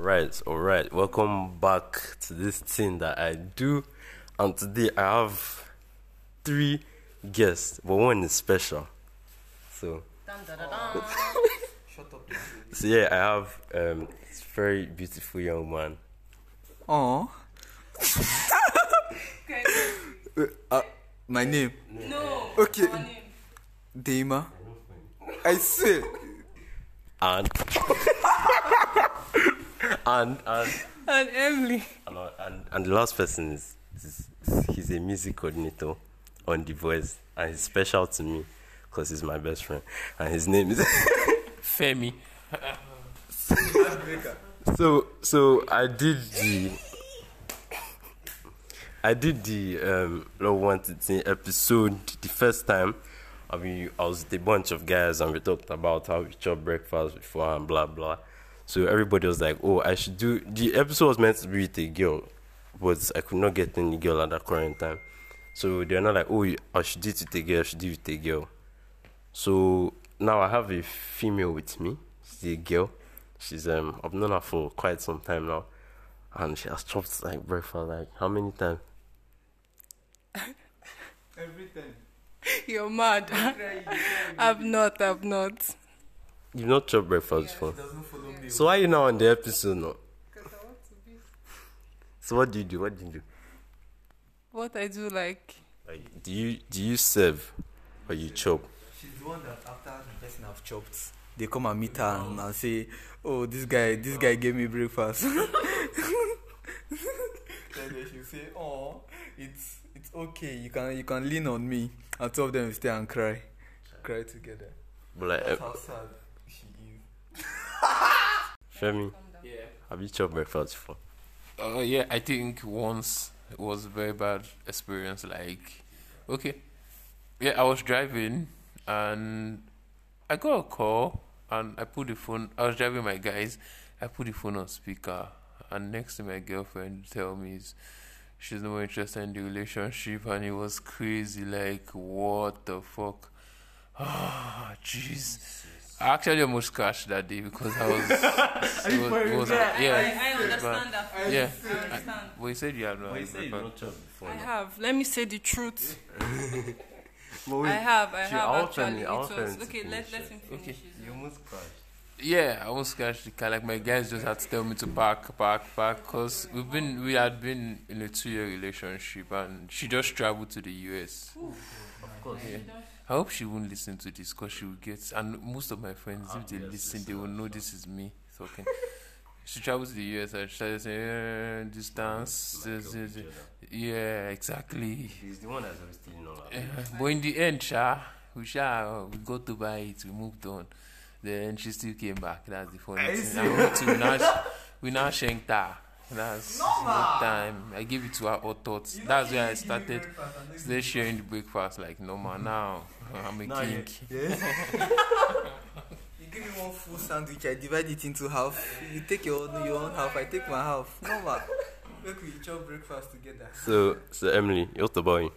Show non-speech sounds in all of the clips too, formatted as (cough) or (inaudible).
right, all right. Welcome back to this thing that I do. And today I have three guests, but one is special. So, so yeah, I have um, this very beautiful young man. Oh. (laughs) uh, my name. No. Okay. our name. Deinma. I say. And, (laughs) and, and, And Emily. and, and, and the last person is, is, he's a music coordinator on The Voice. And he's special to me because he's my best friend. And his name is. (laughs) Femi. So so I did the I did the um Love Nwantinti episode the first time. I mean I was with a bunch of guys and we talked about how we chop breakfast before and blah blah. So everybody was like, Oh, I should do the episode was meant to be with a girl, but I could not get any girl at that current time. So they're not like, Oh I should do it with a girl, I should do it with a girl. So now I have a female with me. She's a girl. She's um I've known her for quite some time now. And she has chopped like breakfast like how many times? (laughs) Every time. You're mad. (laughs) I've not, I've not. You've not chopped breakfast before. Doesn't follow me. So why are you now on the episode now? So what do you do? What do you do? What I do, like, Like do you do you serve or you chop? She's the one that after the person have chopped, they come and meet her and, and say, "Oh, this guy, this guy gave me breakfast." (laughs) then she'll say, "Oh, it's it's okay. You can you can lean on me." And two of them will stay and cry, cry together. But like That's uh, how sad she is. (laughs) Femi, Yeah. have you chopped breakfast before? Uh, yeah, I think once it was a very bad experience. Like, okay, yeah, I was driving and I got a call and I put the phone. I was driving my guys. I put the phone on speaker and next to my girlfriend tell me is she's no more interested in the relationship and it was crazy. Like, what the fuck? (sighs) Ah, jeez. I actually almost crashed that day because I was. (laughs) it was, was yeah, I, I understand bad. that. Yeah. I understand. Well, you said you had no. Um, chopped before. I have. Let me say the truth. (laughs) But I have, I She- have actually. Femi- It was okay. Let let him finish. Okay. his You almost crashed. Yeah, I almost crashed the car. Like my guys just had to tell me to park, park, park, cause we've been we had been in a two-year relationship, and she just traveled to the US. Of course. Yeah. I hope she won't listen to this, cause she will get. And most of my friends, if they listen, they will know this is me talking. (laughs) she travels to the US and she started saying eh, distance. this, this, this." Yeah, exactly. He's the one that's always stealing all Eh, but in the end, Sha, we Sha, we got to buy it, we moved on. Then she still came back. That's the funny thing. We, now, sh- we now shanked her. That's no time. I gave it to her hot thoughts. That's where I started. Stay sharing the breakfast like no normal. Now I'm a Now king. (laughs) You give me one full sandwich, I divide it into half. You take your own, your own half, I take my half. No man. Make we chop breakfast together. So so Emily, you're the boy.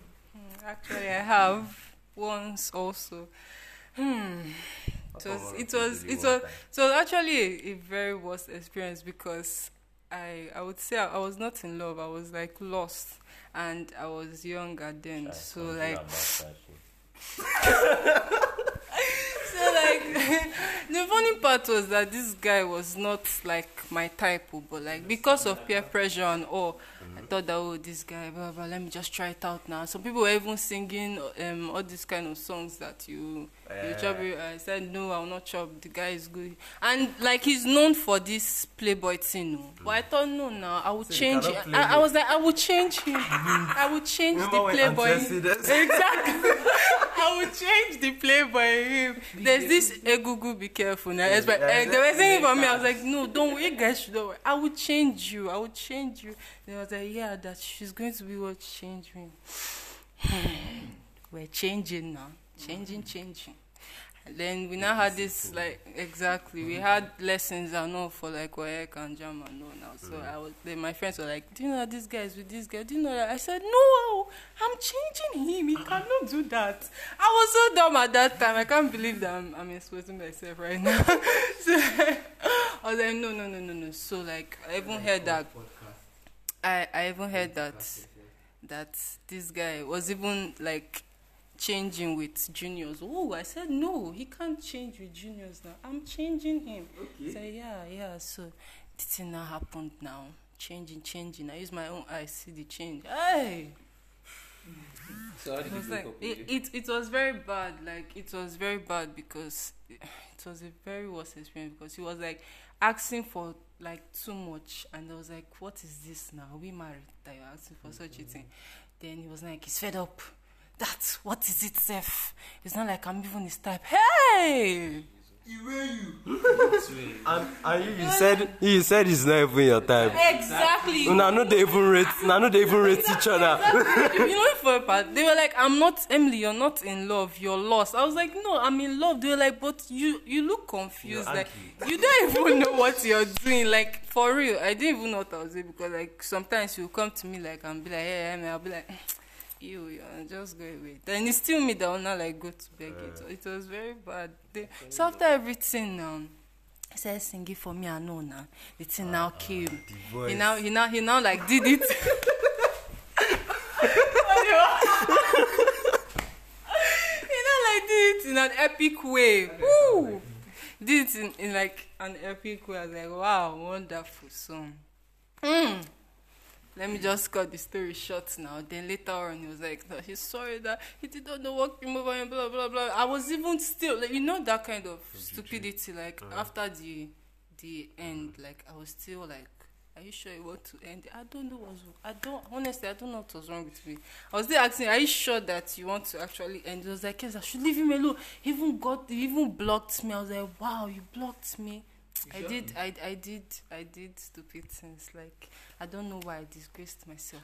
Actually, I have once also. Hmm. It was it was it was it was actually a, a very worst experience because I I would say I, I was not in love. I was like lost, and I was younger then. (laughs) So like so (laughs) like the funny part was that this guy was not like my type, oh, but like because of peer pressure and all, I thought that oh this guy, blah blah. Let me just try it out now. Some people were even singing um all these kind of songs that you you chop. it. I said no, I will not chop. The guy is good, and like he's known for this playboy thing. oh. But I thought no, now I will So change. I, I was like I will change him. I will change Remember the playboy. Exactly. (laughs) I will change the playboy him. There's this Egugu, be careful now. Yes, but yeah, eh, they were saying for me, I was like, no, don't worry, you guys should don't worry. I will change you. I will change you. They was like, yeah, that she's going to be what change me. (sighs) We're changing now. Changing, changing. And then we now had this like exactly. We had lessons and all for like Wayek and Jam and all now. So I was then my friends were like, Do you know this guy is with this guy? Do you know that? I said, No, oh, I'm changing him. He cannot do that. I was so dumb at that time. I can't believe that I'm, I'm exposing myself right now. (laughs) so, I was like, no, no, no, no, no. So like, I even heard that. I I even heard that that this guy was even like changing with juniors. Oh, I said no, he can't change with juniors now. I'm changing him. Okay. So yeah, yeah. So the thing now happened now. Changing, changing. I use my own eyes see the change. Hey. So how did It was like it, it, it was very bad. Like it was very bad because it, (sighs) it was a very worst experience because he was like asking for like too much and I was like, What is this now? Are we married that you're asking for such a thing? Then he was like, He's fed up. That what is it, Seth? It's not like I'm even his type. Hey! And, (laughs) and you, you said you said it's not even your type. Exactly. Now no they even rate now no they even rate each other. (laughs) you know, for a part, they were like, "I'm not Emily. You're not in love. You're lost." I was like, "No, I'm in love." They were like, "But you, you look confused. You're like, you don't even know what you're doing. Like, for real, I didn't even know what I was doing because, like, sometimes you come to me like and be like, "Hey, Emily," I'll be like, "You, you just go away." Then it's still me that will not like go to beg it. It was very bad. They, so after everything, um. He said, sing it for me, I know now. The thing now came. He now, he now, he now like did it. (laughs) he now like did it in an epic way. Woo! Did it in, in like an epic way. I was like, wow, wonderful song. Mm. Let me just cut the story short now. Then later on, he was like, no, he's sorry that he did not know what came over him, blah, blah, blah. I was even still, like, you know, that kind of stupidity. Like, after the the end, like, I was still like, are you sure you want to end? it?" I don't know what's, I don't, honestly, I don't know what was wrong with me. I was still asking, are you sure that you want to actually end? It was like, yes, I should leave him alone. He even got, he even blocked me. I was like, wow, you blocked me. I did, I, I did, I did stupid things. Like, I don't know why I disgraced myself.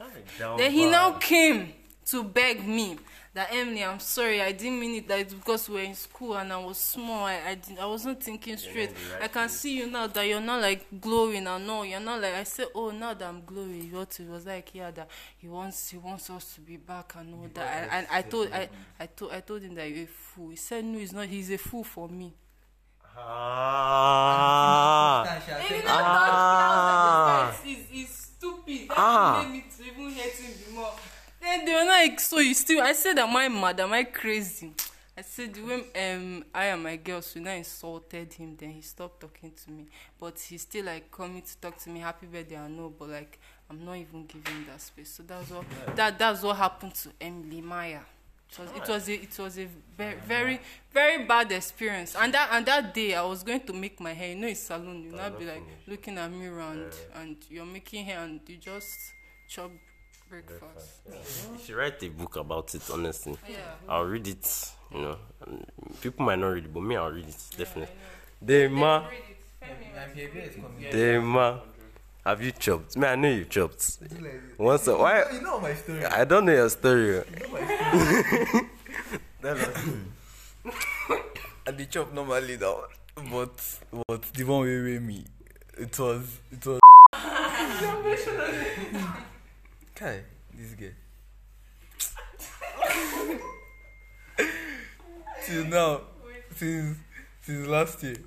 Then he now came to beg me that Emily, I'm sorry, I didn't mean it. That it's because we were in school and I was small. I, I, didn't, I wasn't thinking straight. I can see you now that you're not like glowing. I know you're not like. I said, oh, now that I'm glowing, what it was like, yeah, that he wants, he wants us to be back and all that. And, I, I told, I, I told, I told him that you're a fool. He said, no, he's not. He's a fool for me. Ah. Even thank though Ah. Thought this guy is, is stupid. That Ah. made me to even hate him the more. Then they were like, so you still? I said, am I mad? Am I crazy? I said, the way um, I and my girls, we now insulted him. Then he stopped talking to me. But he's still like coming to talk to me. Happy birthday, I know. But like, I'm not even giving that space. So that's what that that's what happened to Emily Maya. It was, it was a it was a very very very bad experience. And that and that day I was going to make my hair. You know it's salon. You not be like looking at mirror and and you're making hair and you just chop breakfast. You should write a book about it, honestly. yeah. I'll read it, you know. And people might not read it, but me, I'll read it, definitely. Deinma, Read it. Femi, My behavior is coming. Deinma, have you chopped? Me, I know you chopped. Do like this. Once, a, why? You know my story. I don't know your story. And (laughs) the chop normally though, but but the one way way me, it was it was. Kai, this guy. (laughs) till now, since since last year,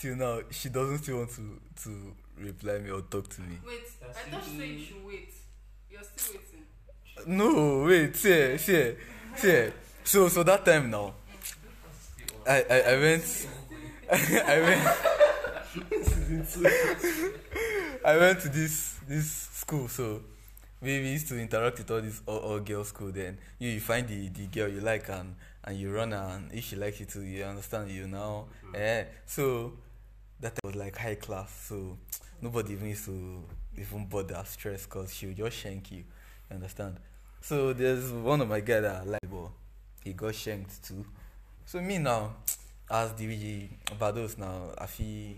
till now, she doesn't still want to to reply me or talk to me. wait I thought you said you should wait you're still waiting No, wait, see, eh, see, eh, see. Eh. So, so that time now, I, I, I went, (laughs) I went, I went to this, this school. So, we, we used to interact with all this all, all girls school. Then you, you find the, the girl you like and and you run her, and if she likes you too, you understand you now. Eh. So that was like high class. So nobody even used to even bother stress because she would just shank you. You understand? So there's one of my guy that I like, but he got shanked too. So me now, (tsk) as the Bados now, I feel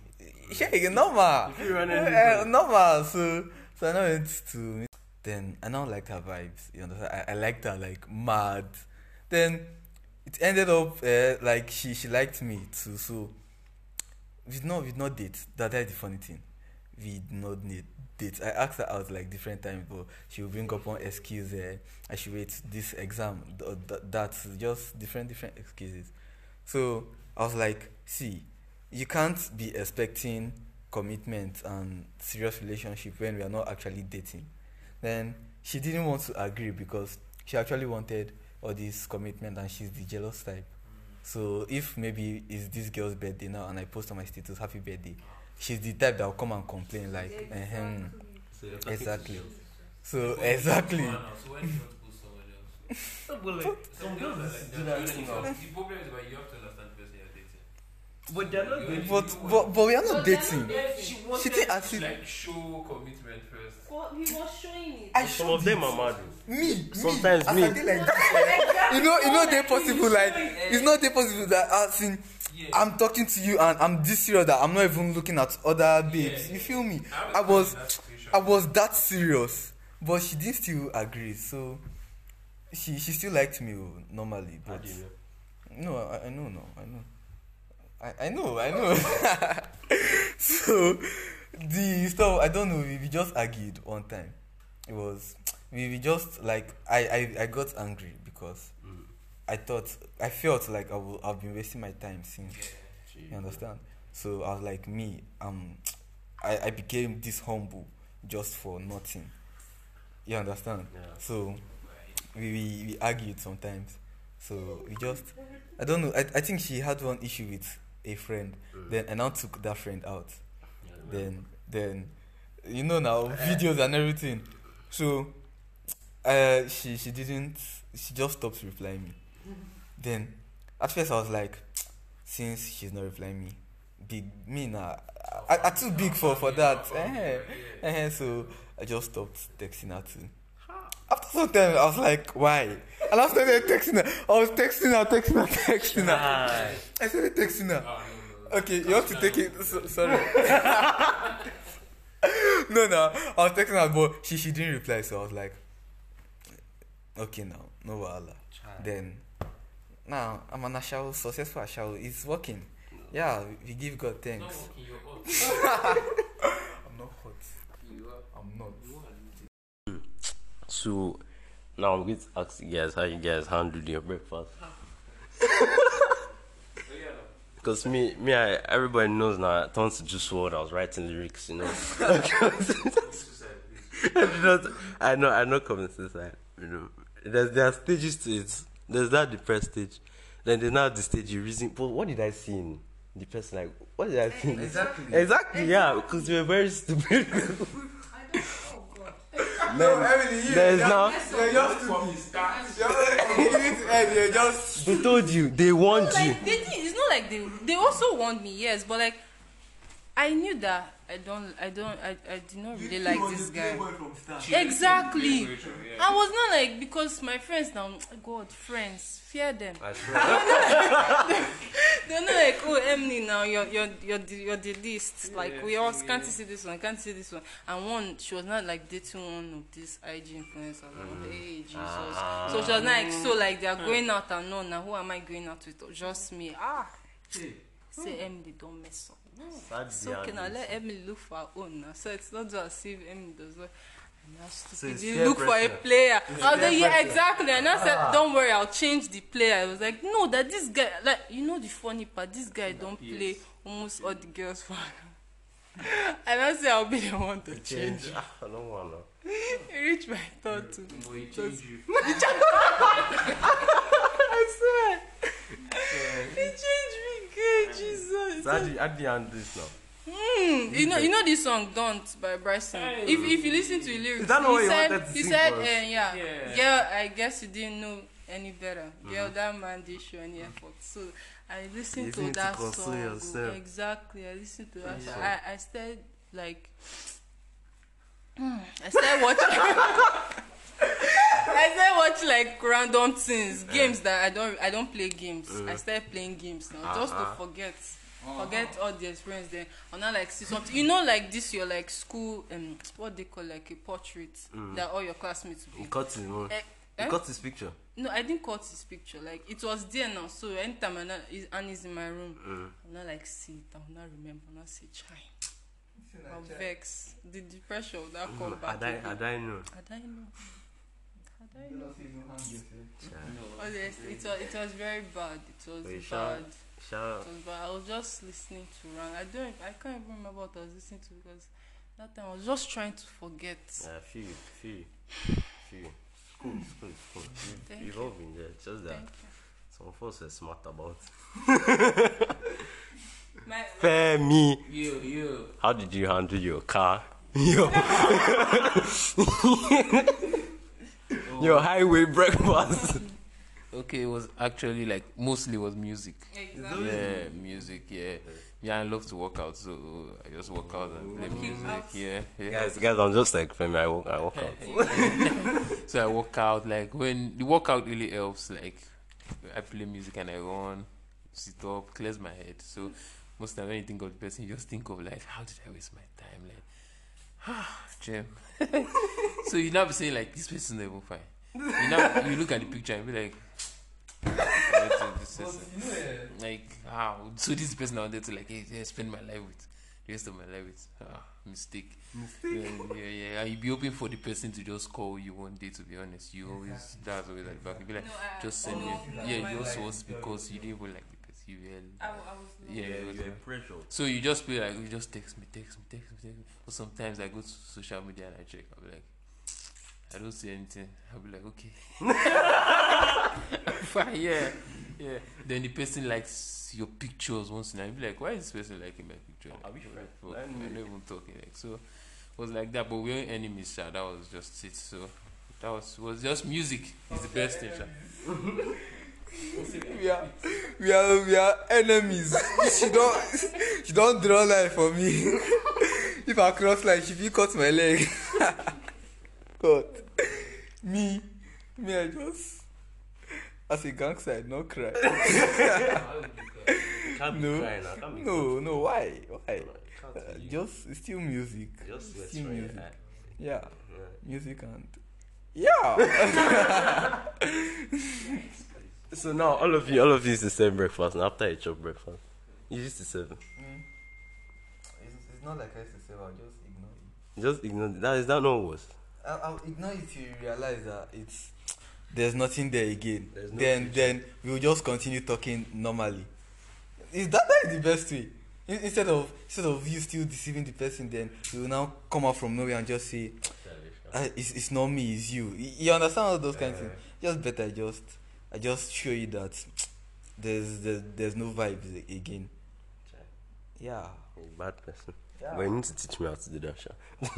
(laughs) yeah, normal. normal. So so I now it's to then I now liked her vibes. You understand? I, I liked her like mad. Then it ended up uh, like she she liked me too. So we did not we not date. That that's the funny thing. We did not need date. I asked her out like different times, but she would bring up one excuse. Uh, I should wait this exam. Th- th- that's just different different excuses. So I was like, see, you can't be expecting commitment and serious relationship when we are not actually dating. Then she didn't want to agree because she actually wanted all this commitment and she's the jealous type. So if maybe it's this girl's birthday now and I post on my status happy birthday, she's the type that will come and complain like, "Ahem." exactly. So exactly. So when you want to post someone else, (laughs) some girls do that. that The problem is that you have to But they're not You- But but, but we are not But dating. she wanted She did to if- like show commitment first. Well, he was showing it. I Some showed of them it. are mad. me, me. Sometimes me. I did like (laughs) you know, you know, they possible like it's not they possible that as in Yeah. I'm talking to you and I'm this serious that I'm not even looking at other babes. Yeah. You feel me? I was in that situation. I was that serious, but she didn't still agree. So she she still liked me oh, normally, but know? no, I, I know, no, I know. I, I know, I know. (laughs) so the stuff I don't know. We, we just argued one time. It was we, we just like I, I I got angry because Mm. I thought I felt like I will, I've been wasting my time since. You understand? So I was like me. Um, I I became this humble just for nothing. You understand? Yeah. So we, we, we argued sometimes. So we just I don't know. I, I think she had one issue with a friend. Mm. Then I now took that friend out. Yeah, Then then you know now videos and everything. So uh she she didn't she just stopped replying me. Then at first I was like since she's not replying me, big me now I, I too big for for that. (laughs) Eh, eh, so I just stopped texting her too. After some time, I was like, why? And I started texting her. I was texting her, texting her, texting her. Aye. I started texting her. No, no. Okay, you have to take it. So, sorry. no, no. I was texting her, but she, she didn't reply. So I was like, okay, now, no wahala. Then, now I'm an Ashao, successful Ashao. It's working. Yeah, we give God thanks. working, you're hot. (laughs) I'm not hot. You are. I'm not. You are. So now I'm going to ask you guys how you guys handled your breakfast. Because me, me, I, everybody knows now. I turned to just what I was writing lyrics, you know. Suicide, please. Because I know, I know, common suicide. You know, there's there are stages to it. There's that depressed stage. Then there's now the stage you reason. But what did I see in the person? Like, what did I see? this- Exactly. Exactly. Yeah, because we were very stupid. (laughs) then, Emily, you, there's you're, now. you're just From the start. you're, you're just (laughs) They told you. They warned you. Like they did. It's not like they. They also warned me. Yes, but like, I knew that I don't. I don't. I. I did not really like this guy. Exactly. I was not like because my friends now. God, friends, fear them. I swear. (laughs) They're not like, oh, Emily, now you're you're you're the, you're the least. Like Yeah, we all yeah. can't see this one, can't see this one. And one, she was not like dating one of these IG influencers. Like, hey Jesus. Ah. So she was not like so like they are going out and no. Now who am I going out with? Just me. Ah. Say Emily, don't mess up. Sad So now behind let Emily look for her own now. So it's not just as if Emily does not. So you look for a player. It's I was like, yeah, exactly. And I said, don't worry, I'll change the player. I was like, no, that this guy, like, you know the funny part, this guy don't play almost all the girls (laughs) for. and I said, I'll be the one to change. Change. Ah, I don't want to. It reached my thought too. But he changed you. I (laughs) swear. He changed me, good Jesus. So how do you, how do you handle this now? Mm, you know, you know this song "Don't" by Bryson. Hey. If if you listen to the lyrics, Is that not he what you said, wanted to he said, for us? uh, yeah, Yeah. girl, I guess you didn't know any better. Girl, Mm-hmm. that man did show any effort. So I listened You to need to that console song. oh, yourself. Exactly, I listened to that. Yeah. song. I I started like. I started watching. (laughs) I started watching like random things, games that I don't I don't play games. I started playing games now just to Uh-huh. forget forget all the experience then. And now like see something. You know like this your like school um what they call like a portrait that all your classmates He be cut his own. Eh, He eh? cut his picture. no i didn't cut his picture. Like it was there now. So anytime i now is and he's in my room Mm. i'll not like see it. I'll not remember. I'll not say chai. I'm vex. The depression that not come back Had I, again. had I known. had i know had i know Child. honestly it was it was very bad. It was But you sha- bad Shout But I was just listening to Rang. I don't. I can't even remember what I was listening to because that time I was just trying to forget. Yeah, few, few, few. School, school, school. You, you've you. all been there. Just that some of us are smart about. (laughs) My, Femi, Yo, yo. how did you handle your car? (laughs) Your, (laughs) your highway breakfast. Okay, it was actually like mostly was music. exactly. Yeah, music. Yeah, yeah. I love to work out, so I just work out and play music. out. Yeah, yeah. Guys, guys, I'm just like Femi. I walk, I walk out. (laughs) So I work out. Like when the workout really helps. Like I play music and I run, sit up, clears my head. So most time when you think of the person, you just think of like, how did I waste my time? Like, (sighs) ah, Jim. (laughs) so you now be saying like, this person's not even fine. You know, you look at the picture and be like, this person?" like how? So this person I wanted to like hey, yeah, spend my life with the rest of my life with. Ah mistake. Yeah yeah yeah and you be hoping for the person to just call you one day to be honest. You always that's always at the back. You be like No, I- just send me yeah my you also was because you didn't even like the person you really I, w- I was not. yeah, you're like- pressure. so you just be like you just text me text me text me text me. But sometimes I go to social media and I check I'll be like I don't see anything I'll be like okay (laughs) fine yeah yeah then the person likes your pictures once in a while. You be like why is this person liking my picture like, Are we what friends? the fuck? Let me- we're not even talking like so it was like that but we weren't enemies sha. that was just it so that was was just music is the best thing sha. we are we are we are enemies (laughs) she don she don draw line for me (laughs) if i cross line she fit cut my leg god me me i just as a gangster i no cry (laughs) Can't (laughs) No. crying now. Can't no no why why uh, just it's still music just still from music eye. yeah Yeah. music and yeah (laughs) So now all of you, all of you is the same breakfast. And after you chop breakfast, you used to serve. it's, it's not like i used to say i'll just ignore it You just ignore that. Is that no worse? I'll, ignore if you realize that it's there's nothing there again. No then future. then we'll just continue talking normally. Is that that is the best way? Instead of instead of you still deceiving the person, then you will now come out from nowhere and just say, ah, "It's it's not me, it's you." You, understand all those kind of things? Just better just I just show you that there's there's, there's no vibes again. Yeah. Bad person. Yeah. But you need to teach me how to do that, Sha.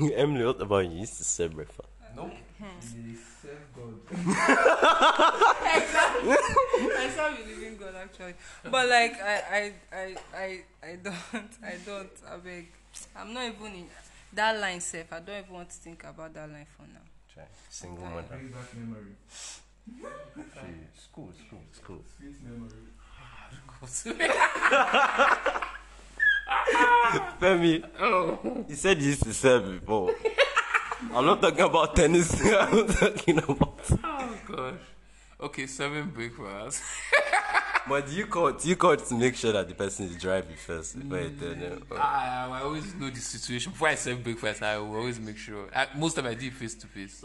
(laughs) Emily, what about you? You used to serve breakfast. Nope. You serve God. (laughs) exactly. I saw you living God actually, but like I I I I I don't I don't I beg. I'm not even in that line safe. I don't even want to think about that line for now. Try. Single mother. back memory. School, school, school. Sweet memory. Ah, (laughs) Femi, oh you said you used to serve before. I'm not talking about tennis. (laughs) I'm talking about. oh gosh okay seven breakfast (laughs) But you call? Do you call to make sure that the person is driving first before you tell them? Oh. I, I always know the situation before I serve breakfast. I will always make sure. I, most of I do face to face,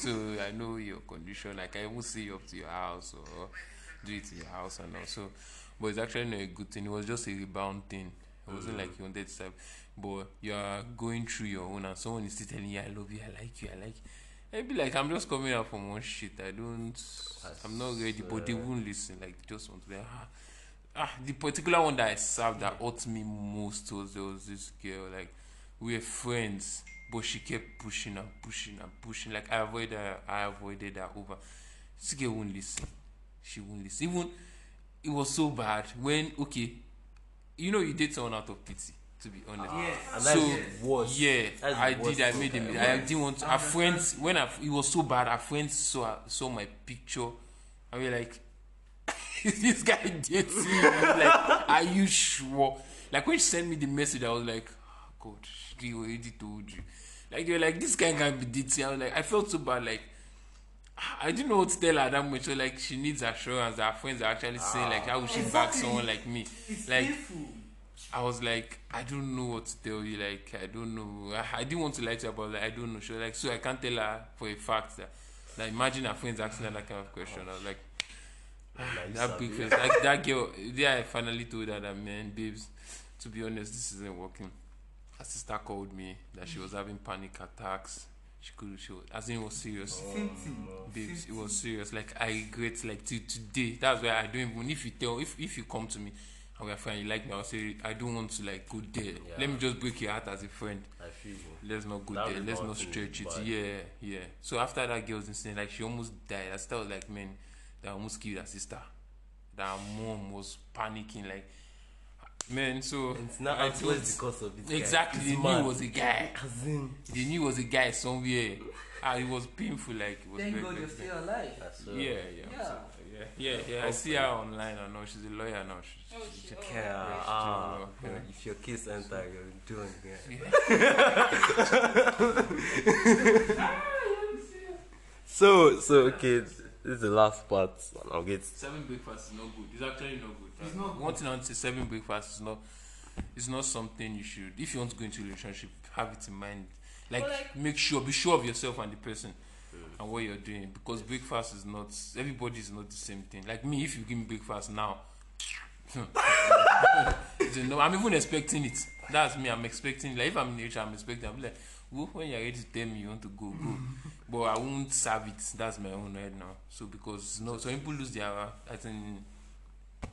so I know your condition. Like I even see you up to your house or do it in your house and all. So, but it's actually not a good thing. It was just a rebound thing. It wasn't like you wanted to serve, but you are going through your own, and someone is still telling you, "I love you, I like you, I like." I'd be like, I'm just coming out from one shit. I don't. I'm not ready, but they won't listen. Like just want to be. Ah, ah, the particular one that I served that hurt me most was there was this girl like we were friends, but she kept pushing and pushing and pushing. Like I avoided her, I avoided her over. This girl won't listen. She won't listen. Even it was so bad when okay, you know you date someone out of pity. To be honest, ah. And so that's worse. yeah, That's I did. I made him. I didn't want. To, our friends when I, it was so bad, our friends saw saw my picture, and we were like, (laughs) this guy dating?" me?" I like, "Are you sure?" Like when she sent me the message, I was like, oh, "God, she already told you." Like they were like, "This guy can't be dating." I was like, I felt so bad. Like I didn't know what to tell her that much. So like she needs assurance that her friends are actually saying like, "How would she back someone like me?" like. I was like, I don't know what to tell you. Like, I don't know. I, I didn't want to lie to her, but like, I don't know. She was like, so I can't tell her for a fact that. Like, imagine her friends asking her that kind of question. I was like, (sighs) you that sabi. big face, like that girl. Yeah, I finally told her that man, babes. To be honest, this isn't working. Her sister called me that she was having panic attacks. She could, she was, as in it was serious. babes, it was serious. Like I regret, like to today. That's why I don't even. If you tell, if if you come to me and we're fine, you like me, I'll say I don't want to like go there. Let me just break your heart as a friend. I feel you. Let's not go That there. Let's not not stretch it. Yeah, yeah. So after that girl's incident, like she almost died. I still was like, man, that almost killed her sister. That mom was panicking, like, man. So It's not I always because of this guy. exactly. It's They knew mad. was a guy. As in, They knew it was a guy somewhere. And it was painful. Like it was Thank very, God very you're still alive. so, yeah, yeah, Yeah. so, yeah, yeah, yeah. I see her online. I know she's a lawyer now. She, Oh, she, she- oh, Yeah, Yeah, ah, yeah. if your kids enter, you're doing (laughs) yeah. So, so okay, this is the last part. and I'll get seven breakfast is not good. It's actually not good. It's not One thing I want to say, seven breakfast is not. It's not something you should. If you want to go into a relationship, have it in mind. Like, But like- make sure, be sure of yourself and the person and what you're doing. Because breakfast is not. Everybody is not the same thing. Like me, if you give me breakfast now. it's a no, I'm even expecting it. That's me. I'm expecting. Like if I'm in nature, I'm expecting. I'm like, well, when you're ready to tell me you want to go, go. (laughs) but I won't serve it. That's my own right now. So because no, so people lose their. I think.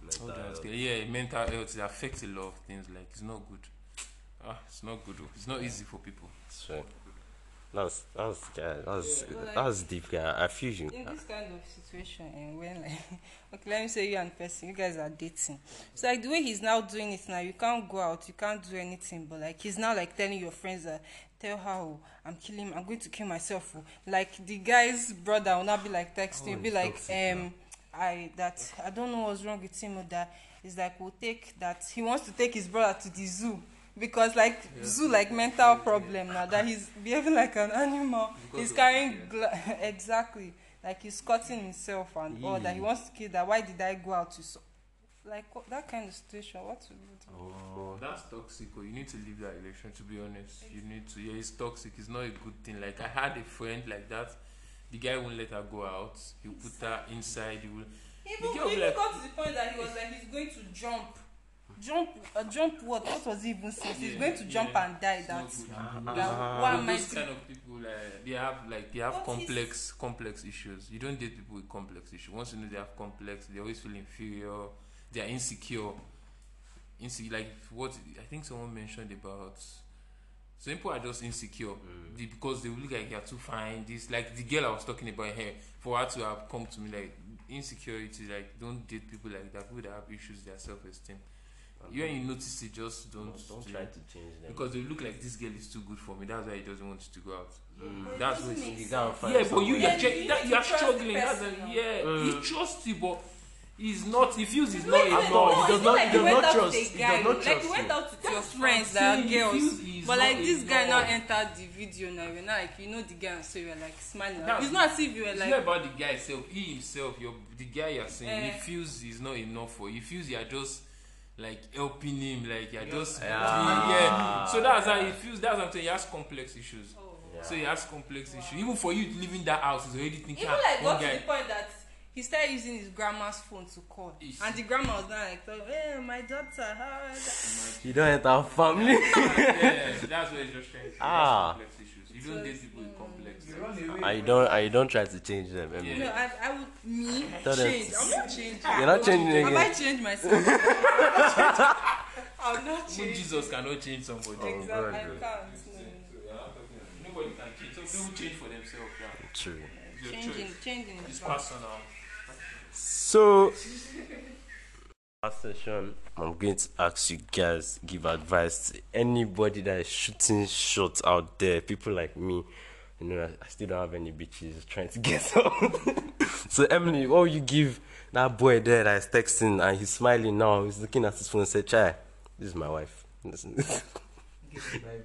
Mental How do I health. say? Yeah, mental health. It affects a lot of things. Like it's not good. Ah, it's not good. oh. It's not easy for people. Sure. That's that's guy. That's Yeah. that's deep guy. I feel you. in this kind of situation and when like (laughs) okay let me say you and person you guys are dating so like the way he's now doing it now you can't go out you can't do anything but like he's now like telling your friends that tell her oh, i'm killing i'm going to kill myself oh. like the guy's brother will not be like texting Oh, he'll be like toxic um i that i don't know what's wrong with him or that like we'll take that he wants to take his brother to the zoo because like zoo like mental problem now that he's behaving like an animal Because he's carrying gla- (laughs) exactly like he's cutting himself and all that he wants to kill that why did i go out to so like that kind of situation what to do Oh, That's toxic. Or you need to leave that relation. To be honest, you need to. Yeah, it's toxic. It's not a good thing. Like I had a friend like that. The guy won't let her go out. He put her inside. He will. even girl even like- got to the point that he was like he's going to jump jump uh, jump what what was he even saying he's Yeah, going to jump yeah. and die that good. that am i those kind of people, like, they have like they have What is- complex complex issues. You don't date people with complex issues. Once you know they have complex, they always feel inferior. They are insecure. Insecure, like what I think someone mentioned about. Some people are just insecure Mm. the- because they look like you're too fine. This like the girl I was talking about here. For her to have come to me like insecurity, like don't date people like that. People that have issues, their self esteem. When you notice it, just don't don't, don't do try to change them. Because they look like this girl is too good for me. That's why he doesn't want you to go out. Mm. That's what Doesn't it's you gotta find yeah, but you, somebody. you're, che- you that, need you're to trust the struggling. That's a, yeah, Mm. he trusts you, but he's not. He feels he's No, not enough. no, he does not- like he does went not trust- he does not like trust you went you. out with your friends that are he girls but like this guy now entered the video now you're not like you know the guy so you're like smiling That's- it's not as if you were It's like not about the guy himself. He himself, your the guy you're saying, Eh. he feels he's not enough for. He feels you're just like helping him, like you're just Yeah. yeah. So that's how he feels. That's what I'm saying. He has complex issues. oh. Yeah. So he has complex issues. Even for you leaving that house, he's already thinking. even like to guy. the point that he started using his grandma's phone to call Ish. and the grandma was not like hey my daughter how is You don't enter family. (laughs) yeah, that's what he's just trying (laughs) to. Ah. Complex issues. You don't date people with complex. You. I don't. I don't try to change them. that? Emily. no I, I would me (laughs) Tell change to- I'm not changing You're not changing have I again. changed myself I'm not Even changing Jesus cannot change somebody. Oh, exactly I God. can't no, no, So you're not talking- Nobody can change. So people change for themselves. Yeah. True. It's no. your changing changing It's personal. So, last session, I'm going to ask you guys give advice to anybody that is shooting shots out there. People like me, you know, I, I still don't have any bitches trying to get (laughs) some. so, Emily, what will you give that boy there that is texting and he's smiling now? He's looking at his phone and say, "Chai, this is my wife."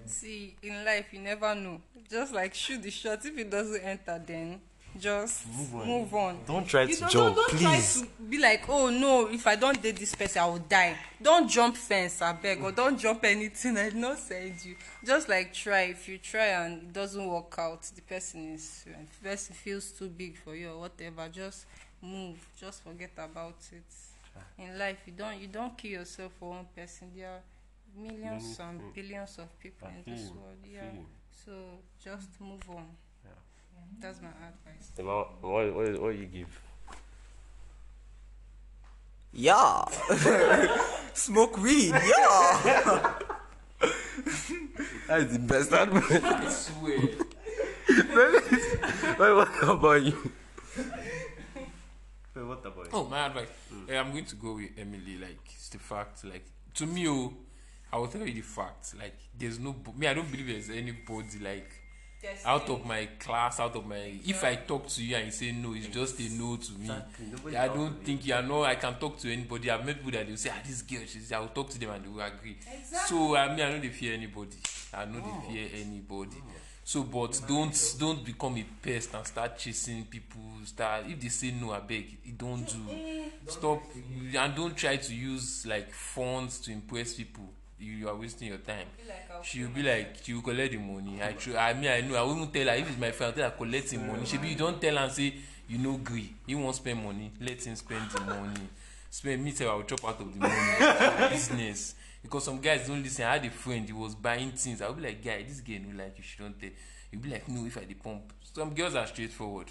See, in life, you never know. Just like shoot the shot. If it doesn't enter, then just move on. don't try You to don't, jump, don't, don't please. try to be like, oh no, if I don't date this person, I will die. Don't jump fence, I beg, or don't jump anything. I not send you. Just like try. If you try and it doesn't work out, the person is, the person feels too big for you or whatever, just move. Just forget about it. In life, you don't you don't kill yourself for one person. There are millions Many and billions of people in this world. Yeah. So just move on. Yeah. That's my advice. The man, what, what, what you give? Yeah. (laughs) Smoke weed. Yeah. (laughs) That is the best advice. I swear. (laughs) Wait, what about you? Wait, what about you? Oh, my advice. Eh, I'm going to go with Emily. Like, it's the fact. Like, to me, oh, I will tell you the fact. Like, there's no. Me, I don't believe there's anybody, like, out of my class, out of my. If I talk to you and you say no, it's just a no to me. Exactly. I don't think you no. I can talk to anybody. I've met people that they will say, ah, this girl, she's. I will talk to them and they will agree. So I mean, I know they fear anybody. I know they fear anybody. So, but don't don't become a pest and start chasing people. Start if they say no, I beg, don't do. Stop and don't try to use like funds to impress people. You, you are wasting your time. She will be like, she will collect the money. I tr- I mean, I know. I won't tell her if it's my friend. I'll tell her collect the money. She be you don't tell and say you no gree. He won't spend money. Let him spend the money. (laughs) Spend me tell I will chop out of the money. (laughs) Business. Because some guys don't listen. I had a friend. He was buying things. I'll be like, guy, this girl no like you. She don't tell. You'll be like, no, if I dey pump. Some girls are straightforward.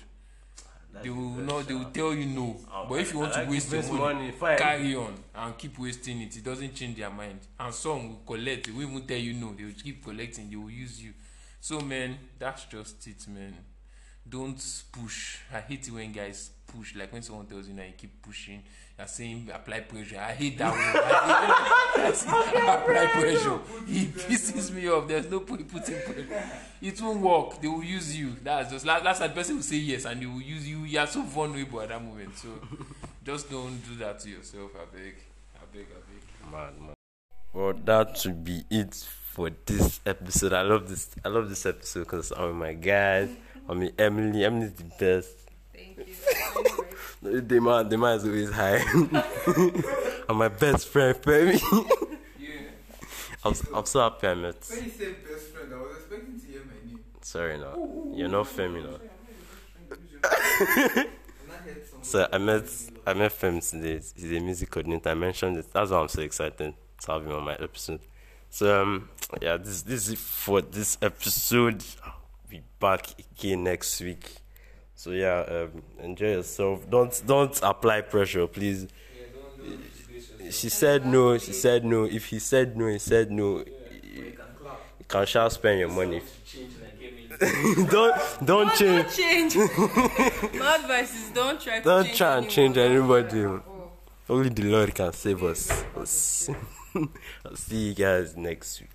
They will not. They will tell you no. Oh, but if you want like to waste your money, money, carry on and keep wasting it. It doesn't change their mind. And some will collect. They will even tell you no. They will keep collecting. They will use you. So man, that's just it, man. Don't push. I hate it when guys push. Like when someone tells you now, you keep pushing. You're saying apply pressure. I hate that word. I hate (laughs) apply pressure. It pisses me off. There's no point putting pressure. It won't work. They will use you. That's just last. Last the person will say yes, and they will use you. You are so vulnerable at that moment. So just don't do that to yourself. I beg. I beg. I beg. Man, man. Well, that should be it for this episode. I love this. I love this episode because I'm with oh my guys. I'm with Emily. Emily's the best. Thank you. Anyway, The man, the man is always high. (laughs) and my best friend, Femi. (laughs) Yeah. (laughs) I'm, I'm so happy I met. When you say best friend, I was expecting to hear my name. Sorry, no. You're not Femi, no. Not. So I met I met Fem today. He's a music coordinator. I mentioned it. That's why I'm so excited to have him on my episode. So um yeah, this this is for this episode. I'll be back again next week. So yeah, um, enjoy yourself. Don't don't apply pressure, please. Yeah, don't, don't. She said no. She said no. If he said no, he said no. But you can clap. You can shall spend your money. Change like Emily. (laughs) don't don't don't change. change. (laughs) My advice is don't try to Don't change try and change anybody. Oh. Only the Lord can save us. I'll (laughs) see you guys next week.